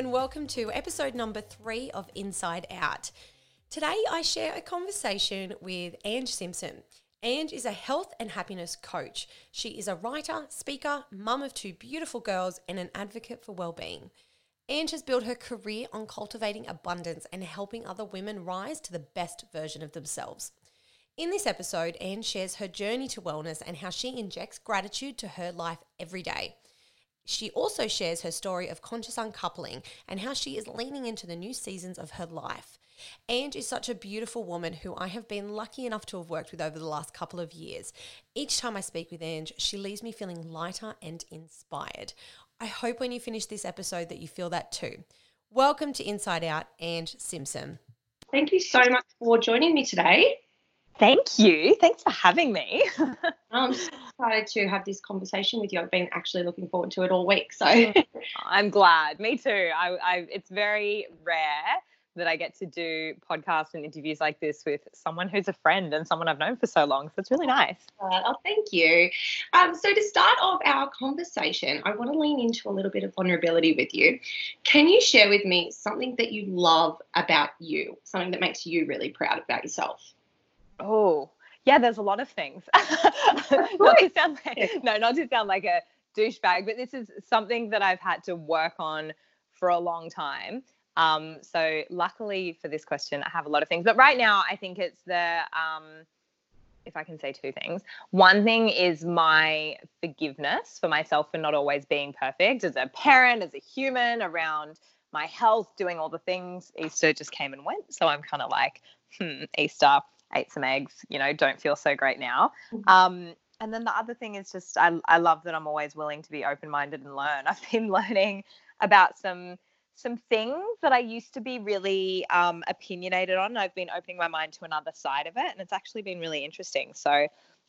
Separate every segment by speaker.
Speaker 1: And welcome to episode number three of Inside Out. Today, I share a conversation with Ange Simson. Ange is a health and happiness coach. She is a writer, speaker, mum of two beautiful girls, and an advocate for well-being. Ange has built her career on cultivating abundance and helping other women rise to the best version of themselves. In this episode, Ange shares her journey to wellness and how she injects gratitude to her life every day. She also shares her story of conscious uncoupling and how she is leaning into the new seasons of her life. Ange is such a beautiful woman who I have been lucky enough to have worked with over the last couple of years. Each time I speak with Ange, she leaves me feeling lighter and inspired. I hope when you finish this episode that you feel that too. Welcome to Inside Out, Ange Simson.
Speaker 2: Thank you so much for joining me today.
Speaker 3: Thank you. Thanks for having me.
Speaker 2: I'm so excited to have this conversation with you. I've been actually looking forward to it all week. So
Speaker 3: I'm glad. Me too. I, I, it's very rare that I get to do podcasts and interviews like this with someone who's a friend and someone I've known for so long. So it's really nice.
Speaker 2: Uh, oh, thank you. Um, so to start off our conversation, I want to lean into a little bit of vulnerability with you. Can you share with me something that you love about you, something that makes you really proud about yourself?
Speaker 3: Oh, yeah, there's a lot of things. not to sound like, no, not to sound like a douchebag, but this is something that I've had to work on for a long time. Um, so luckily for this question, I have a lot of things, but right now I think it's the, um, if I can say two things. One thing is my forgiveness for myself for not always being perfect as a parent, as a human, around my health, doing all the things. Easter just came and went, so I'm kind of like, hmm, Easter ate some eggs, you know, don't feel so great now. Mm-hmm. Um, and then the other thing is just I, I love that I'm always willing to be open minded and learn. I've been learning about some some things that I used to be really um, opinionated on. I've been opening my mind to another side of it, and it's actually been really interesting. So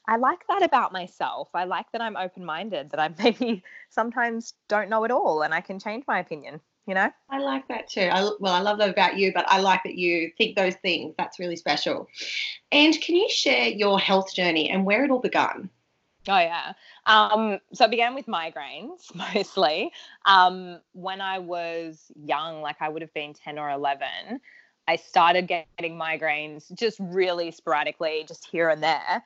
Speaker 3: I like that about myself. I like that I'm open minded, that I maybe sometimes don't know it all, and I can change my opinion you know?
Speaker 2: I like that too. I, well i love that about you but i like that you think those things. That's really special. And can you share your health journey and where it all began?
Speaker 3: Oh yeah. Um, so it began with migraines mostly. Um, when i was young like i would have been 10 or 11 i started getting migraines just really sporadically just here and there.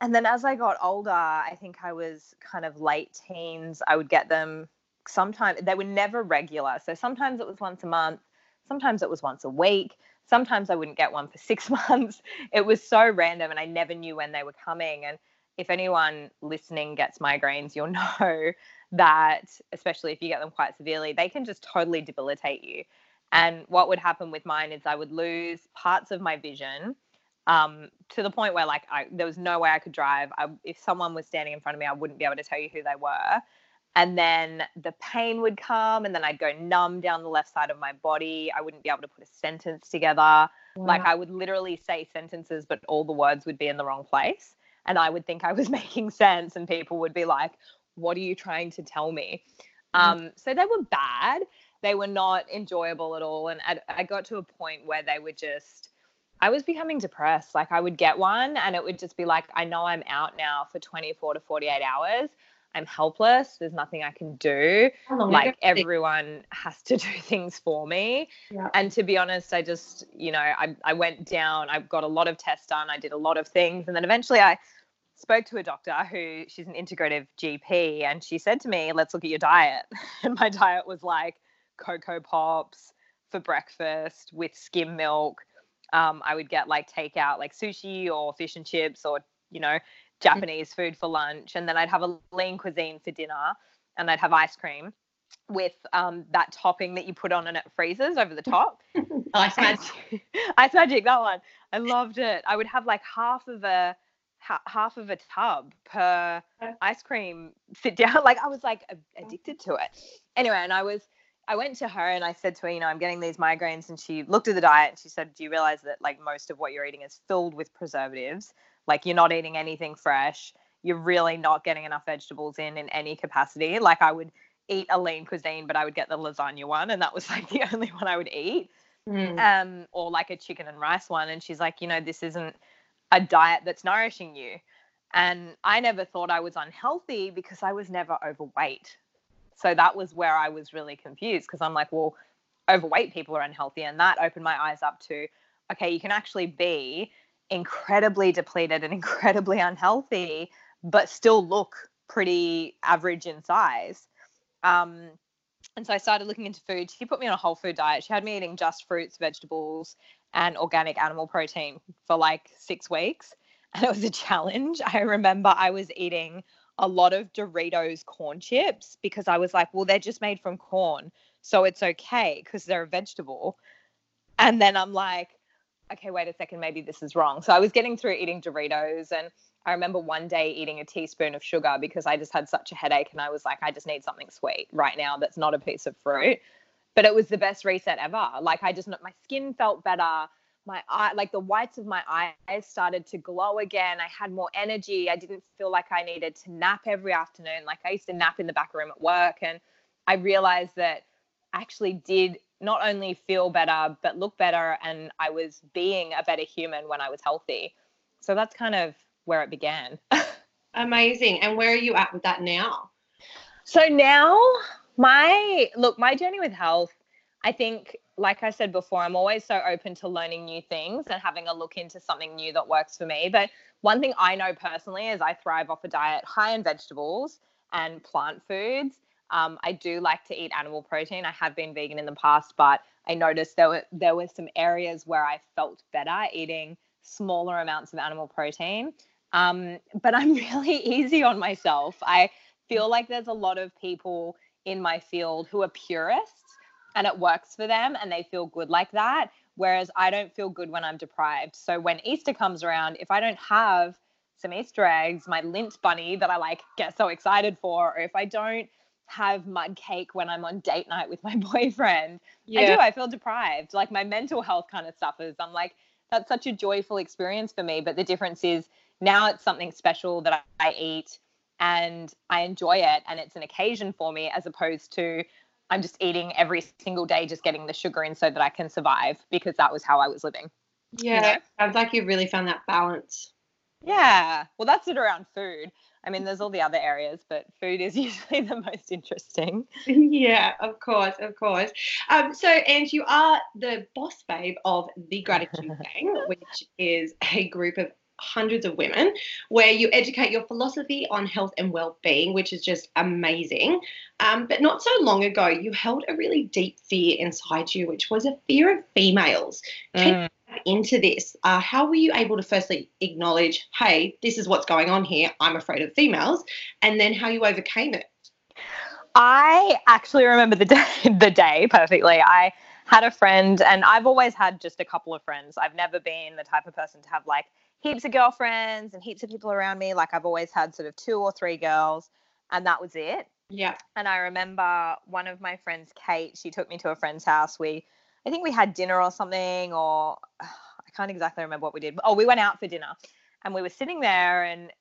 Speaker 3: And then as i got older i think i was kind of late teens. I would get them sometimes they were never regular. So sometimes it was once a month, sometimes it was once a week, sometimes I wouldn't get one for six months. It was so random and I never knew when they were coming. And if anyone listening gets migraines, you'll know that, especially if you get them quite severely, they can just totally debilitate you. And what would happen with mine is I would lose parts of my vision um, to the point where like I, there was no way I could drive. I, if someone was standing in front of me, I wouldn't be able to tell you who they were and then the pain would come and then i'd go numb down the left side of my body i wouldn't be able to put a sentence together wow. like i would literally say sentences but all the words would be in the wrong place and i would think i was making sense and people would be like what are you trying to tell me mm-hmm. um, so they were bad they were not enjoyable at all and I, I got to a point where they were just I was becoming depressed. Like I would get one and it would just be like, I know I'm out now for 24 to 48 hours. I'm helpless. There's nothing I can do. Like everyone has to do things for me. Yeah. And to be honest, I just, you know, I, I went down, I got a lot of tests done, I did a lot of things. And then eventually I spoke to a doctor who she's an integrative GP and she said to me, let's look at your diet. And my diet was like Coco Pops for breakfast with skim milk. Um, I would get like takeout, like sushi or fish and chips or, you know, Japanese food for lunch, and then I'd have a lean cuisine for dinner, and I'd have ice cream with um, that topping that you put on and it freezes over the top.
Speaker 2: ice magic.
Speaker 3: ice magic, that one. I loved it. I would have like half of a ha- half of a tub per ice cream sit down. Like I was like addicted to it. Anyway, and I was I went to her and I said to her, you know, I'm getting these migraines, and she looked at the diet and she said, Do you realize that like most of what you're eating is filled with preservatives? Like you're not eating anything fresh. You're really not getting enough vegetables in in any capacity. Like I would eat a lean cuisine, but I would get the lasagna one, and that was like the only one I would eat. Mm. Um, or like a chicken and rice one. And she's like, you know, this isn't a diet that's nourishing you. And I never thought I was unhealthy because I was never overweight. So that was where I was really confused because I'm like, well, overweight people are unhealthy. And that opened my eyes up to, okay, you can actually be incredibly depleted and incredibly unhealthy, but still look pretty average in size. Um, and so I started looking into food. She put me on a whole food diet. She had me eating just fruits, vegetables, and organic animal protein for like six weeks. And it was a challenge. I remember I was eating a lot of Doritos corn chips because I was like, well, they're just made from corn. So it's okay because they're a vegetable. And then I'm like, okay, wait a second, maybe this is wrong. So I was getting through eating Doritos and I remember one day eating a teaspoon of sugar because I just had such a headache and I was like, I just need something sweet right now that's not a piece of fruit. But it was the best reset ever. Like I just, my skin felt better. My eye, like the whites of my eyes started to glow again. I had more energy. I didn't feel like I needed to nap every afternoon. Like I used to nap in the back room at work. And I realized that I actually did not only feel better, but look better. And I was being a better human when I was healthy. So that's kind of where it began.
Speaker 2: Amazing. And where are you at with that now?
Speaker 3: So now my look, my journey with health, I think like I said before, I'm always so open to learning new things and having a look into something new that works for me. But one thing I know personally is I thrive off a diet high in vegetables and plant foods. Um, I do like to eat animal protein. I have been vegan in the past, but I noticed there were there were some areas where I felt better eating smaller amounts of animal protein. Um, but I'm really easy on myself. I feel like there's a lot of people in my field who are purists and it works for them and they feel good like that. Whereas I don't feel good when I'm deprived. So when Easter comes around, if I don't have some Easter eggs, my Lindt bunny that I like get so excited for, or if I don't have mud cake when I'm on date night with my boyfriend, yeah. I do. I feel deprived. Like my mental health kind of suffers. I'm like, that's such a joyful experience for me. But the difference is now it's something special that I eat and I enjoy it and it's an occasion for me as opposed to I'm just eating every single day, just getting the sugar in so that I can survive because that was how I was living.
Speaker 2: Yeah, you know? sounds like you've really found that balance.
Speaker 3: Yeah, well, that's it around food. I mean, there's all the other areas, but food is usually the most interesting.
Speaker 2: Yeah, of course, of course. Um, so, and you are the boss babe of the Gratitude Gang, which is a group of hundreds of women where you educate your philosophy on health and well-being which is just amazing um, but not so long ago you held a really deep fear inside you which was a fear of females mm. Into this uh, how were you able to firstly acknowledge hey this is what's going on here i'm afraid of females and then how you overcame it
Speaker 3: i actually remember the day the day perfectly i had a friend and i've always had just a couple of friends i've never been the type of person to have like heaps of girlfriends and heaps of people around me. Like I've always had sort of two or three girls, and that was it.
Speaker 2: Yeah.
Speaker 3: And I remember one of my friends, Kate, she took me to a friend's house. We, I think we had dinner or something, or I can't exactly remember what we did. Oh, we went out for dinner and we were sitting there, and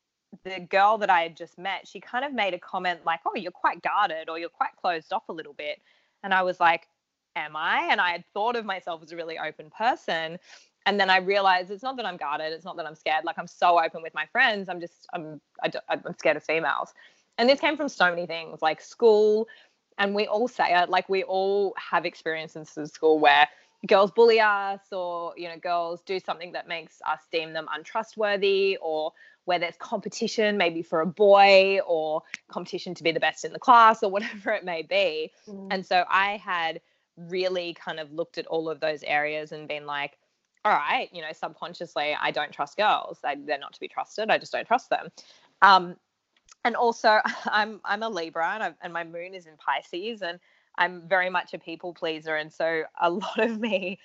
Speaker 3: the girl that I had just met, she kind of made a comment like, Oh, you're quite guarded or you're quite closed off a little bit. And I was like, Am I? And I had thought of myself as a really open person and then I realized it's not that I'm guarded, it's not that I'm scared. Like I'm so open with my friends. I'm just I'm I, am i am scared of females. And this came from so many things, like school, and we all say it. Like we all have experiences in school where girls bully us, or you know, girls do something that makes us deem them untrustworthy, or where there's competition, maybe for a boy, or competition to be the best in the class, or whatever it may be. Mm. And so I had really kind of looked at all of those areas and been like all right, you know, subconsciously, I don't trust girls. I, they're not to be trusted. I just don't trust them. Um, and also, I'm I'm a Libra, and, and my moon is in Pisces, and I'm very much a people pleaser, and so a lot of me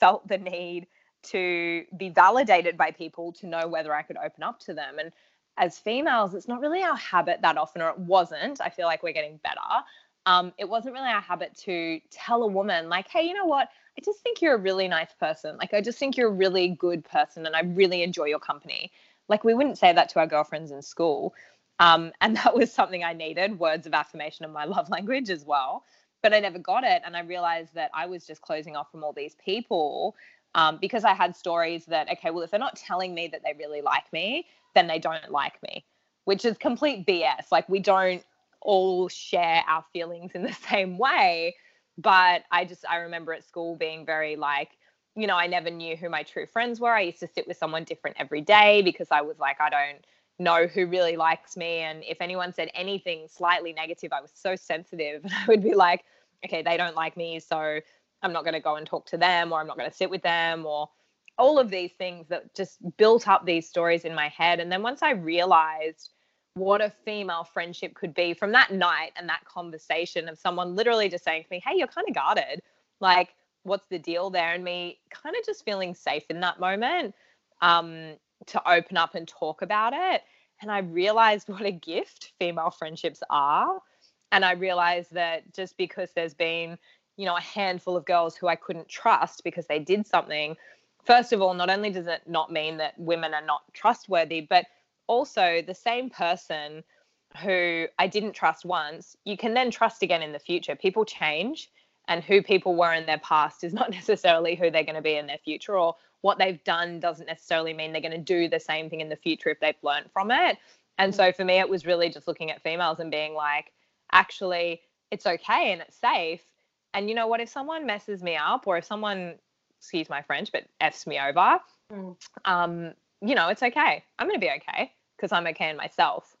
Speaker 3: felt the need to be validated by people to know whether I could open up to them. And as females, it's not really our habit that often, or it wasn't. I feel like we're getting better. Um, it wasn't really our habit to tell a woman, like, hey, you know what? I just think you're a really nice person. Like, I just think you're a really good person and I really enjoy your company. Like, we wouldn't say that to our girlfriends in school. Um, and that was something I needed words of affirmation in my love language as well. But I never got it. And I realized that I was just closing off from all these people um, because I had stories that, okay, well, if they're not telling me that they really like me, then they don't like me, which is complete BS. Like, we don't all share our feelings in the same way. But I just, I remember at school being very like, you know, I never knew who my true friends were. I used to sit with someone different every day because I was like, I don't know who really likes me. And if anyone said anything slightly negative, I was so sensitive. And I would be like, okay, they don't like me. So I'm not going to go and talk to them or I'm not going to sit with them or all of these things that just built up these stories in my head. And then once I realized what a female friendship could be from that night and that conversation of someone literally just saying to me, Hey, you're kind of guarded. Like, what's the deal there? And me kind of just feeling safe in that moment um, to open up and talk about it. And I realized what a gift female friendships are. And I realized that just because there's been, you know, a handful of girls who I couldn't trust because they did something, first of all, not only does it not mean that women are not trustworthy, but also the same person who I didn't trust once, you can then trust again in the future. People change, and who people were in their past is not necessarily who they're going to be in their future, or what they've done doesn't necessarily mean they're going to do the same thing in the future if they've learned from it. And mm. so for me, it was really just looking at females and being like, actually, it's okay and it's safe. And you know what? If someone messes me up, or if someone, excuse my French, but f's me over, mm. um, you know, it's okay. I'm going to be okay because I'm okay in myself,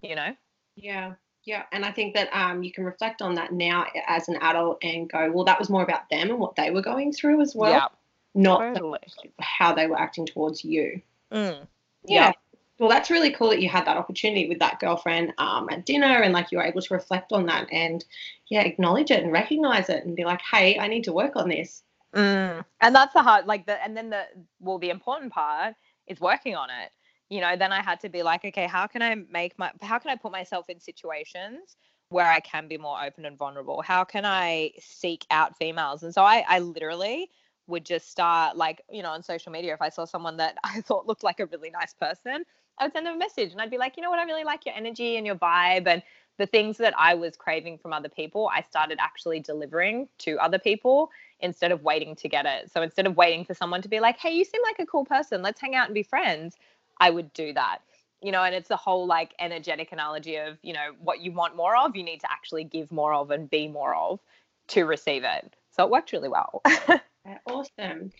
Speaker 3: you know?
Speaker 2: Yeah. Yeah. And I think that um, you can reflect on that now as an adult and go, well, that was more about them and what they were going through as well, yeah, not totally. how they were acting towards you.
Speaker 3: Mm.
Speaker 2: Yeah. yeah. Well, that's really cool that you had that opportunity with that girlfriend um, at dinner and like you were able to reflect on that and, yeah, acknowledge it and recognize it and be like, hey, I need to work on this.
Speaker 3: Mm. And that's the hard, like the, and then the, well, the important part is working on it you know then i had to be like okay how can i make my how can i put myself in situations where i can be more open and vulnerable how can i seek out females and so i i literally would just start like you know on social media if i saw someone that i thought looked like a really nice person i would send them a message and i'd be like you know what i really like your energy and your vibe and the things that i was craving from other people i started actually delivering to other people instead of waiting to get it so instead of waiting for someone to be like hey you seem like a cool person let's hang out and be friends I would do that. You know, and it's the whole like energetic analogy of, you know, what you want more of, you need to actually give more of and be more of to receive it. So it worked really well.
Speaker 2: Awesome.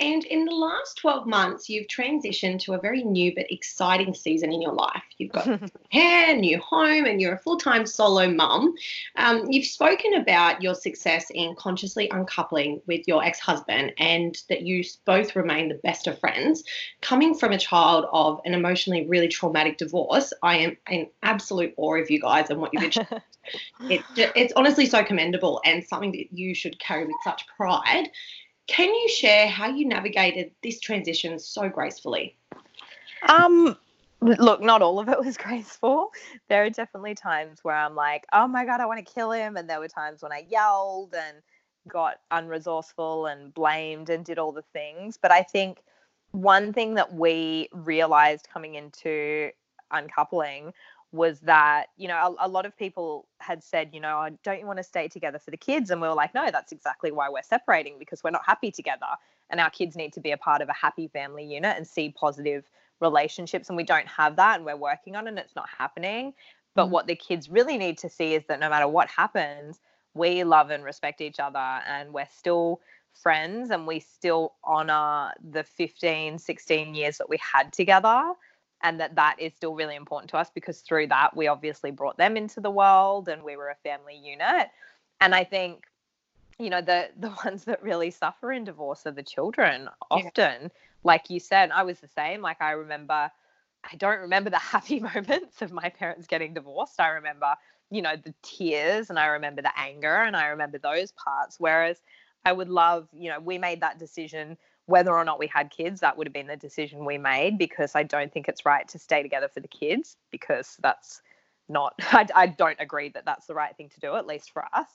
Speaker 2: And in the last 12 months, you've transitioned to a very new but exciting season in your life. You've got hair, new home, and you're a full time solo mum. Um, you've spoken about your success in consciously uncoupling with your ex husband and that you both remain the best of friends. Coming from a child of an emotionally really traumatic divorce, I am in absolute awe of you guys and what you've achieved. it's, it's honestly so commendable and something that you should carry with such pride. Can you share how you navigated this transition so gracefully?
Speaker 3: Um, look, not all of it was graceful. There are definitely times where I'm like, oh my God, I want to kill him. And there were times when I yelled and got unresourceful and blamed and did all the things. But I think one thing that we realized coming into uncoupling was that you know a, a, lot of people had said you know oh, don't you want to stay together for the kids? And we were like no that's exactly why we're separating because we're not happy together and our kids need to be a part of a happy family unit and see positive relationships and we don't have that and we're working on it and it's not happening. But mm-hmm. what the kids really need to see is that no matter what happens we love and respect each other and we're still friends and we still honor the 15 16 years that we had together and that that is still really important to us because through that we obviously brought them into the world and we were a family unit. And i think you know the the ones that really suffer in divorce are the children often. Yeah. like you said i was the same. Like i remember i don't remember the happy moments of my parents getting divorced. I remember you know the tears and i remember the anger and i remember those parts. Whereas i would love you know we made that decision whether or not we had kids, that would have been the decision we made because I don't think it's right to stay together for the kids because that's not, I, I don't agree that that's the right thing to do, at least for us.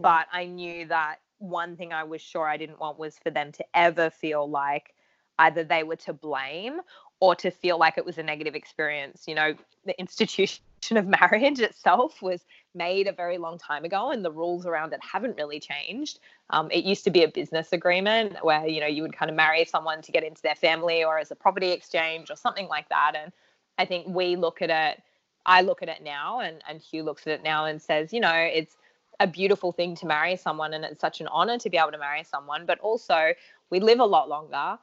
Speaker 3: Mm. But I knew that one thing I was sure I didn't want was for them to ever feel like either they were to blame or to feel like it was a negative experience. You know, the institution of marriage itself was made a very long time ago, and the rules around it haven't really changed. Um, it used to be a business agreement where you know you would kind of marry someone to get into their family, or as a property exchange, or something like that. And I think we look at it. I look at it now, and and Hugh looks at it now and says, you know, it's a beautiful thing to marry someone, and it's such an honor to be able to marry someone. But also, we live a lot longer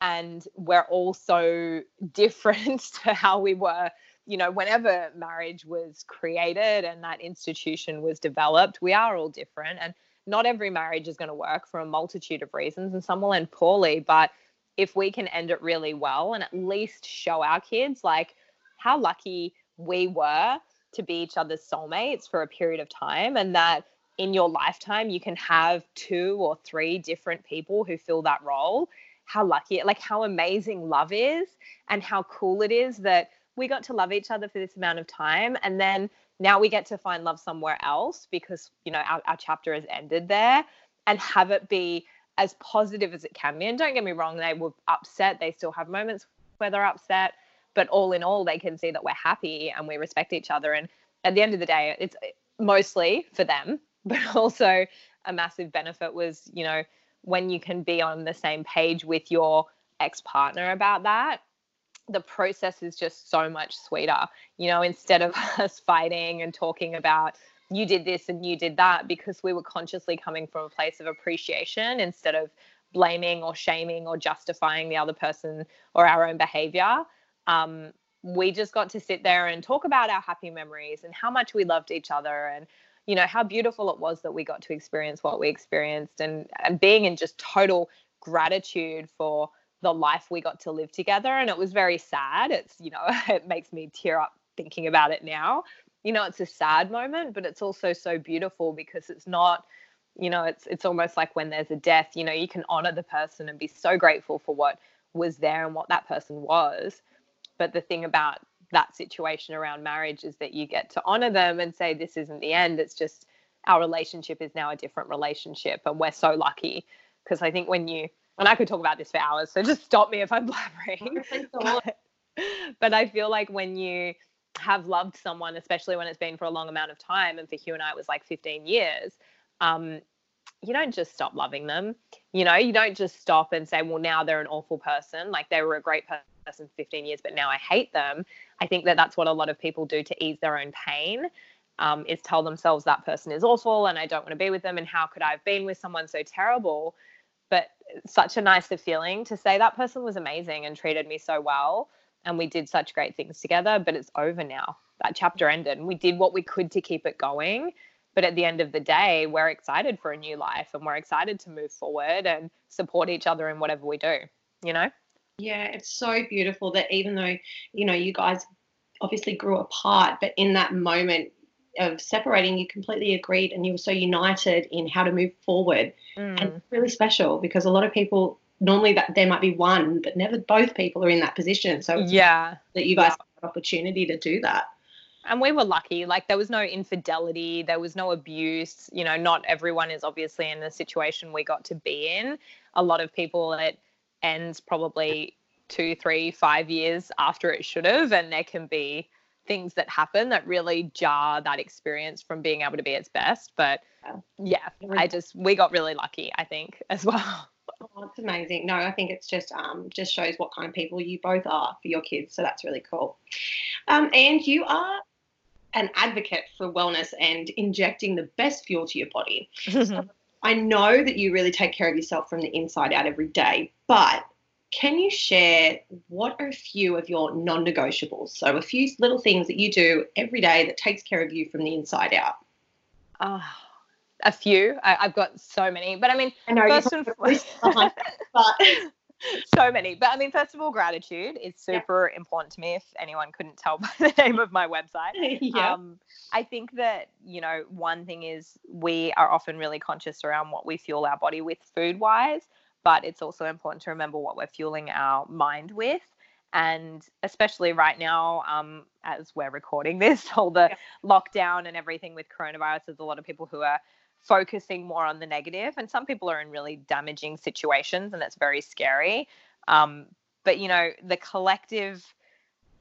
Speaker 3: and we're all so different to how we were you know whenever marriage was created and that institution was developed we are all different and not every marriage is going to work for a multitude of reasons and some will end poorly but if we can end it really well and at least show our kids like how lucky we were to be each other's soulmates for a period of time and that in your lifetime you can have two or three different people who fill that role how lucky, like how amazing love is and how cool it is that we got to love each other for this amount of time. And then now we get to find love somewhere else because, you know, our, our chapter has ended there and have it be as positive as it can be. And don't get me wrong, they were upset. They still have moments where they're upset. But all in all, they can see that we're happy and we respect each other. And at the end of the day, it's mostly for them, but also a massive benefit was, you know, when you can be on the same page with your ex partner about that, the process is just so much sweeter. You know, instead of us fighting and talking about you did this and you did that, because we were consciously coming from a place of appreciation instead of blaming or shaming or justifying the other person or our own behavior. Um, we just got to sit there and talk about our happy memories and how much we loved each other and you know how beautiful it was that we got to experience what we experienced and and being in just total gratitude for the life we got to live together and it was very sad. It's you know it makes me tear up thinking about it now. You know it's a sad moment but it's also so beautiful because it's not you know it's it's almost like when there's a death you know you can honor the person and be so grateful for what was there and what that person was. But the thing about that situation around marriage is that you get to honor them and say this isn't the end. It's just our relationship is now a different relationship and we're so lucky. Because i think when you and i could talk about this for hours so just stop me if i'm blabbering but, but i feel like when you have loved someone especially when it's been for a long amount of time and for hugh and i it was like 15 years um, you don't just stop loving them you know you don't just stop and say well now they're an awful person like they were a great person person 15 years, but now I hate them. I think that that's what a lot of people do to ease their own pain. Um, is tell themselves that person is awful and I don't want to be with them and how could I have been with someone so terrible? But such a nicer feeling to say that person was amazing and treated me so well and we did such great things together, but it's over now. That chapter ended and we did what we could to keep it going. But at the end of the day, we're excited for a new life and we're excited to move forward and support each other in whatever we do, you know?
Speaker 2: Yeah, it's so beautiful that even though, you know, you guys obviously grew apart, but in that moment of separating, you completely agreed and you were so united in how to move forward. Mm. And really special because a lot of people normally that there might be one, but never both people are in that position. So
Speaker 3: yeah,
Speaker 2: that you guys yeah. have an opportunity to do that.
Speaker 3: And we were lucky. Like there was no infidelity, there was no abuse. You know, not everyone is obviously in the situation we got to be in. A lot of people it ends probably two, three, five years after it should have. And there can be things that happen that really jar that experience from being able to be its best. But yeah, I just, we got really lucky, I think, as well.
Speaker 2: Oh, it's amazing. No, I think it's just um just shows what kind of people you both are for your kids. So that's really cool. Um, and you are an advocate for wellness and injecting the best fuel to your body. so I know that you really take care of yourself from the inside out every day, but can you share what are a few of your non negotiables? So, a few little things that you do every day that takes care of you from the inside out.
Speaker 3: Oh, a few. I, have got so many, but I mean,
Speaker 2: I know, first and foremost, but
Speaker 3: so many. But I mean, first of all, gratitude is super yeah. important to me. If anyone couldn't tell by the name of my website,
Speaker 2: yeah. Um,
Speaker 3: I think that you know one thing is we are often really conscious around what we fuel our body with food wise, but it's also important to remember what we're fueling our mind with. And especially right now, um, as we're recording this, all the yeah. lockdown and everything with coronavirus, there's a lot of people who are focusing more on the negative, and some people are in really damaging situations, and that's very scary. Um, but you know, the collective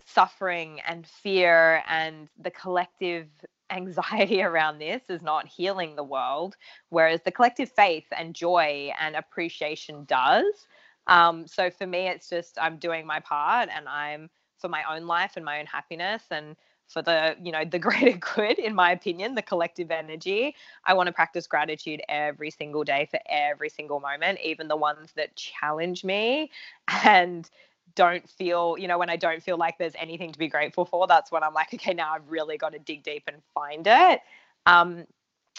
Speaker 3: suffering and fear and the collective anxiety around this is not healing the world, whereas the collective faith and joy and appreciation does. Um, so for me, it's just I'm doing my part and I'm for my own life and my own happiness and for the you know the greater good in my opinion the collective energy i want to practice gratitude every single day for every single moment even the ones that challenge me and don't feel, you know, when I don't feel like there's anything to be grateful for, that's when I'm like, okay, now I've really got to dig deep and find it. Um,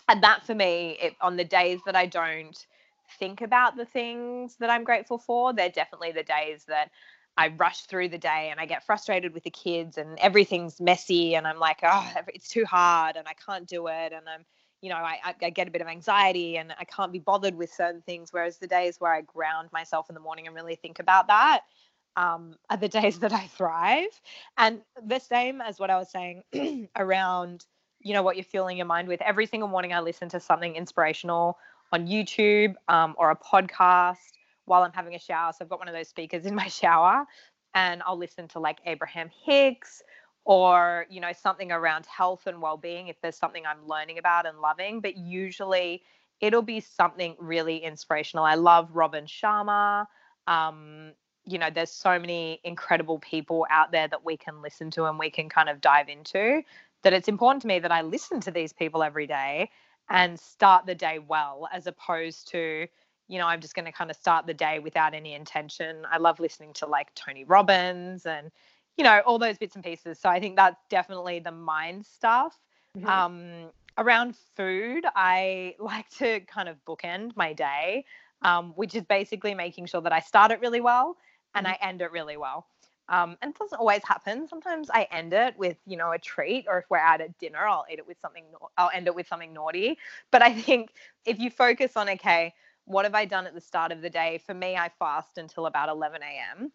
Speaker 3: and that for me, it, on the days that I don't think about the things that I'm grateful for, they're definitely the days that I rush through the day and I get frustrated with the kids and everything's messy and I'm like, oh, it's too hard and I can't do it and I'm, you know, I, I get a bit of anxiety and I can't be bothered with certain things. Whereas the days where I ground myself in the morning and really think about that, um, are the days that I thrive. And the same as what I was saying around, you know, what you're fueling your mind with. Every single morning, I listen to something inspirational on YouTube um, or a podcast while I'm having a shower. So I've got one of those speakers in my shower, and I'll listen to like Abraham Hicks or you know something around health and well-being if there's something I'm learning about and loving. But usually it'll be something really inspirational. I love Robin Sharma. Um, you know there's so many incredible people out there that we can listen to and we can kind of dive into that it's important to me that I listen to these people every day and start the day well as opposed to you know I'm just going to kind of start the day without any intention. I love listening to like Tony Robbins and you know all those bits and pieces. So I think that's definitely the mind stuff. Mm-hmm. Um around food, I like to kind of bookend my day. Um, which is basically making sure that I start it really well and mm-hmm. I end it really well. Um, and it doesn't always happen. Sometimes I end it with, you know, a treat, or if we're out at dinner, I'll eat it with something. I'll end it with something naughty. But I think if you focus on, okay, what have I done at the start of the day? For me, I fast until about 11 a.m.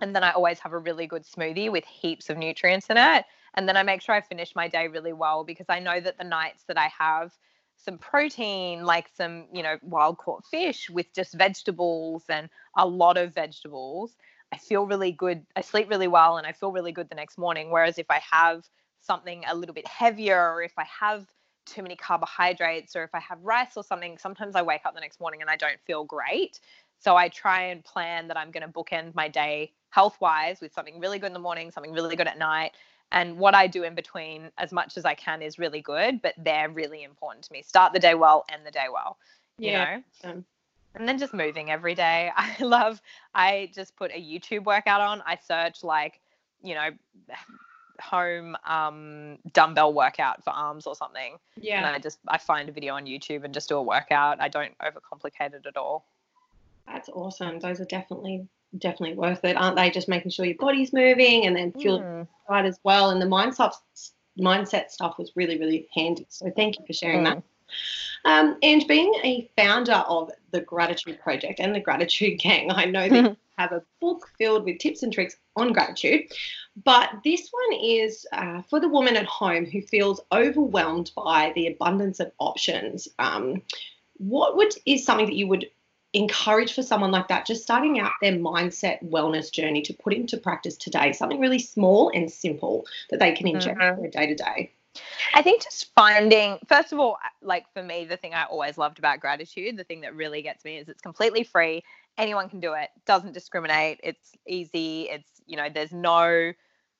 Speaker 3: And then I always have a really good smoothie with heaps of nutrients in it. And then I make sure I finish my day really well because I know that the nights that I have some protein, like some, you know, wild caught fish with just vegetables and a lot of vegetables, I feel really good. I sleep really well and I feel really good the next morning. Whereas if I have something a little bit heavier or if I have too many carbohydrates or if I have rice or something, sometimes I wake up the next morning and I don't feel great. So I try and plan that I'm going to bookend my day health wise with something really good in the morning, something really good at night, and what I do in between, as much as I can, is really good, but they're really important to me. Start the day well, end the day well. You yeah. know? Um, and then just moving every day. I love, I just put a YouTube workout on. I search like, you know, home um, dumbbell workout for arms or something. Yeah. And I just, I find a video on YouTube and just do a workout. I don't overcomplicate it at all.
Speaker 2: That's awesome. Those are definitely definitely worth it, aren't they? Just making sure your body's moving and then feel mm. right as well. And the mindset mindset stuff was really really handy. So thank you for sharing mm. that. Um, and being a founder of the Gratitude Project and the Gratitude Gang, I know that you have a book filled with tips and tricks on gratitude. But this one is uh, for the woman at home who feels overwhelmed by the abundance of options. Um, what would is something that you would encourage for someone like that just starting out their mindset wellness journey to put into practice today something really small and simple that they can inject mm-hmm. day to day
Speaker 3: I think just finding, first of all, like for me, the thing I always loved about gratitude, the thing that really gets me is it's completely free. Anyone can do it. Doesn't discriminate. It's easy. It's you know, there's no,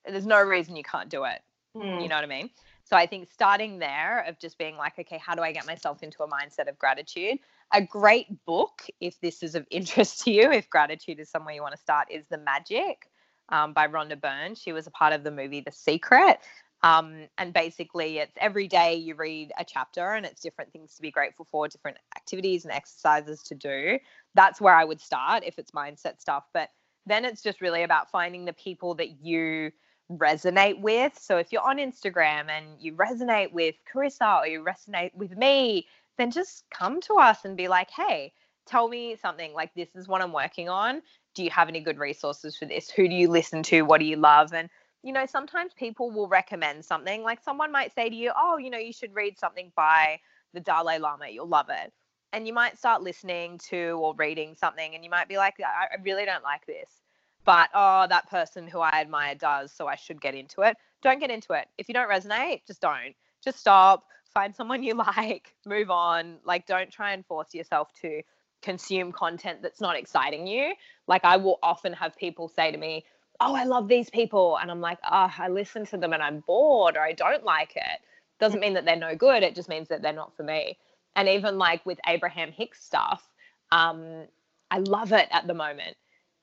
Speaker 3: there's no reason you can't do it. Mm. You know what I mean? So I think starting there of just being like, okay, how do I get myself into a mindset of gratitude? A great book, if this is of interest to you, if gratitude is somewhere you want to start, is The Magic um, by Rhonda Byrne. She was a part of the movie The Secret. Um, and basically, it's every day you read a chapter and it's different things to be grateful for, different activities and exercises to do. That's where I would start if it's mindset stuff. But then it's just really about finding the people that you resonate with. So if you're on Instagram and you resonate with Carissa or you resonate with me, then just come to us and be like, hey, tell me something like this is what I'm working on. Do you have any good resources for this? Who do you listen to? What do you love? And you know, sometimes people will recommend something. Like someone might say to you, "Oh, you know, you should read something by the Dalai Lama. You'll love it." And you might start listening to or reading something, and you might be like, "I really don't like this." But oh, that person who I admire does, so I should get into it. Don't get into it. If you don't resonate, just don't. Just stop. Find someone you like. Move on. Like, don't try and force yourself to consume content that's not exciting you. Like, I will often have people say to me, oh, I love these people. And I'm like, oh, I listen to them and I'm bored or I don't like it. Doesn't mean that they're no good. It just means that they're not for me. And even like with Abraham Hicks stuff, um, I love it at the moment.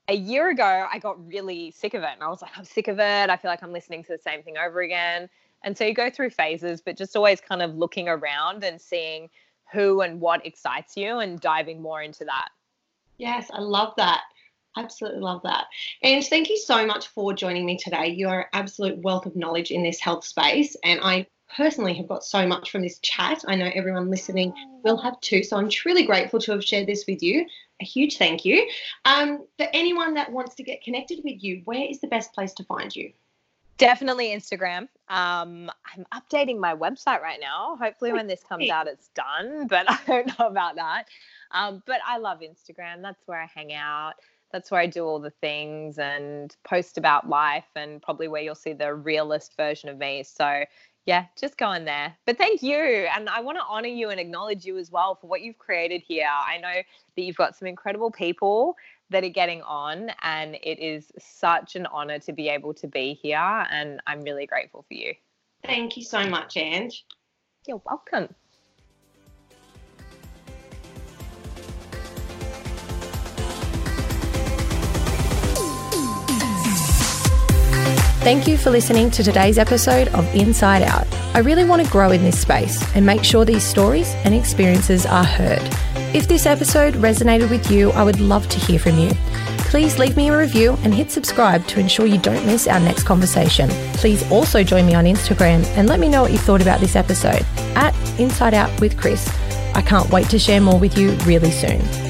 Speaker 3: A year ago, I got really sick of it. And I was like, I'm sick of it. I feel like I'm listening to the same thing over again. And so you go through phases, but just always kind of looking around and seeing who and what excites you and diving more into that.
Speaker 2: Yes, I love that. Absolutely love that. And thank you so much for joining me today. You are an absolute wealth of knowledge in this health space. And I personally have got so much from this chat. I know everyone listening will have too. So I'm truly grateful to have shared this with you. A huge thank you. Um, for anyone that wants to get connected with you, where is the best place to find you?
Speaker 3: Definitely Instagram. Um, I'm updating my website right now. Hopefully, when this comes out, it's done, but I don't know about that. Um, but I love Instagram. That's where I hang out that's where I do all the things and post about life and probably where you'll see the realist version of me. So yeah, just go in there. But thank you. And I want to honor you and acknowledge you as well for what you've created here. I know that you've got some incredible people that are getting on, and it is such an honor to be able to be here. And I'm really grateful for you.
Speaker 2: Thank you so much, Ange.
Speaker 3: You're welcome.
Speaker 1: Thank you for listening to today's episode of Inside Out. I really want to grow in this space and make sure these stories and experiences are heard. If this episode resonated with you, I would love to hear from you. Please leave me a review and hit subscribe to ensure you don't miss our next conversation. Please also join me on Instagram and let me know what you thought about this episode at Inside Out with Chris. I can't wait to share more with you really soon.